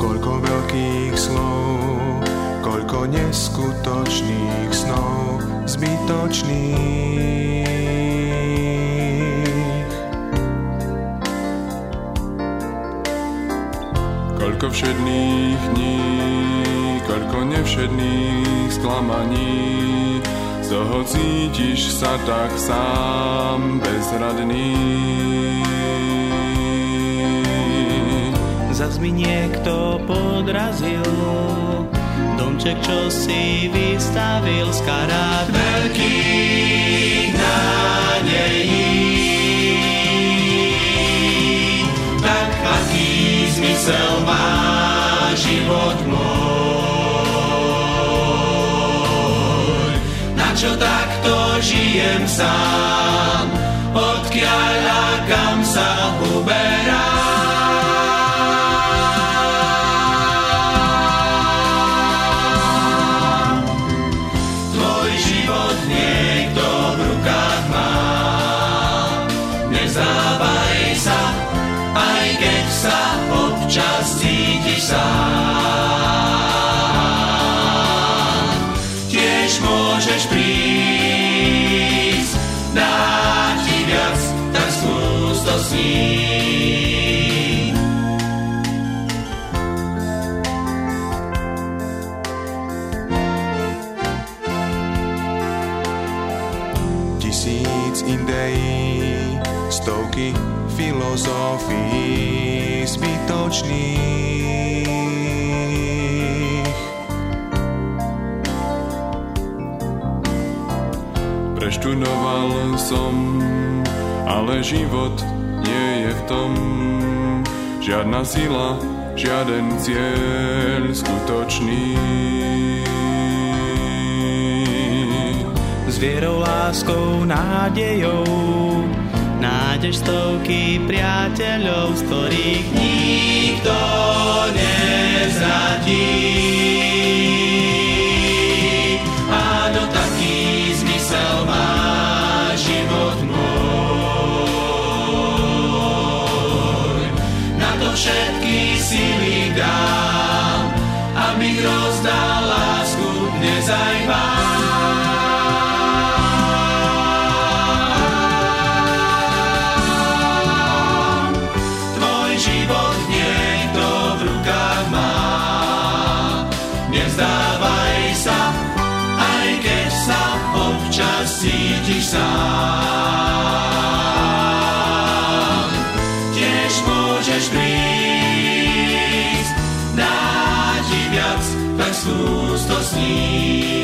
koľko veľkých slov, koľko neskutočných snov, zbytočných. Koľko všedných dní, koľko nevšedných sklamaní, z toho cítiš sa tak sám bezradný. Zas mi niekto podrazil. Domček, čo si vystavil z karát veľkých nádejí. Tak aký zmysel má život môj? Na čo takto žijem sám? Odkiaľ a kam sa uberám občas cítiš sám Tiež môžeš prísť, dať ti viac, tak skús to s ním. Tisíc ideí, stovky filozofií zbytočných. Preštudoval som, ale život nie je v tom. Žiadna sila, žiaden cieľ skutočný. S vierou, láskou, nádejou Nájdeš stovky priateľov, z ktorých nikto nezradí. Áno, taký zmysel má život môj. Na to všetky sily dám, aby k život niekto v rukách má. Nevzdávaj sa, aj keď sa občas cítiš sám. Tiež môžeš prísť, dá ti viac, tak skús to sníť.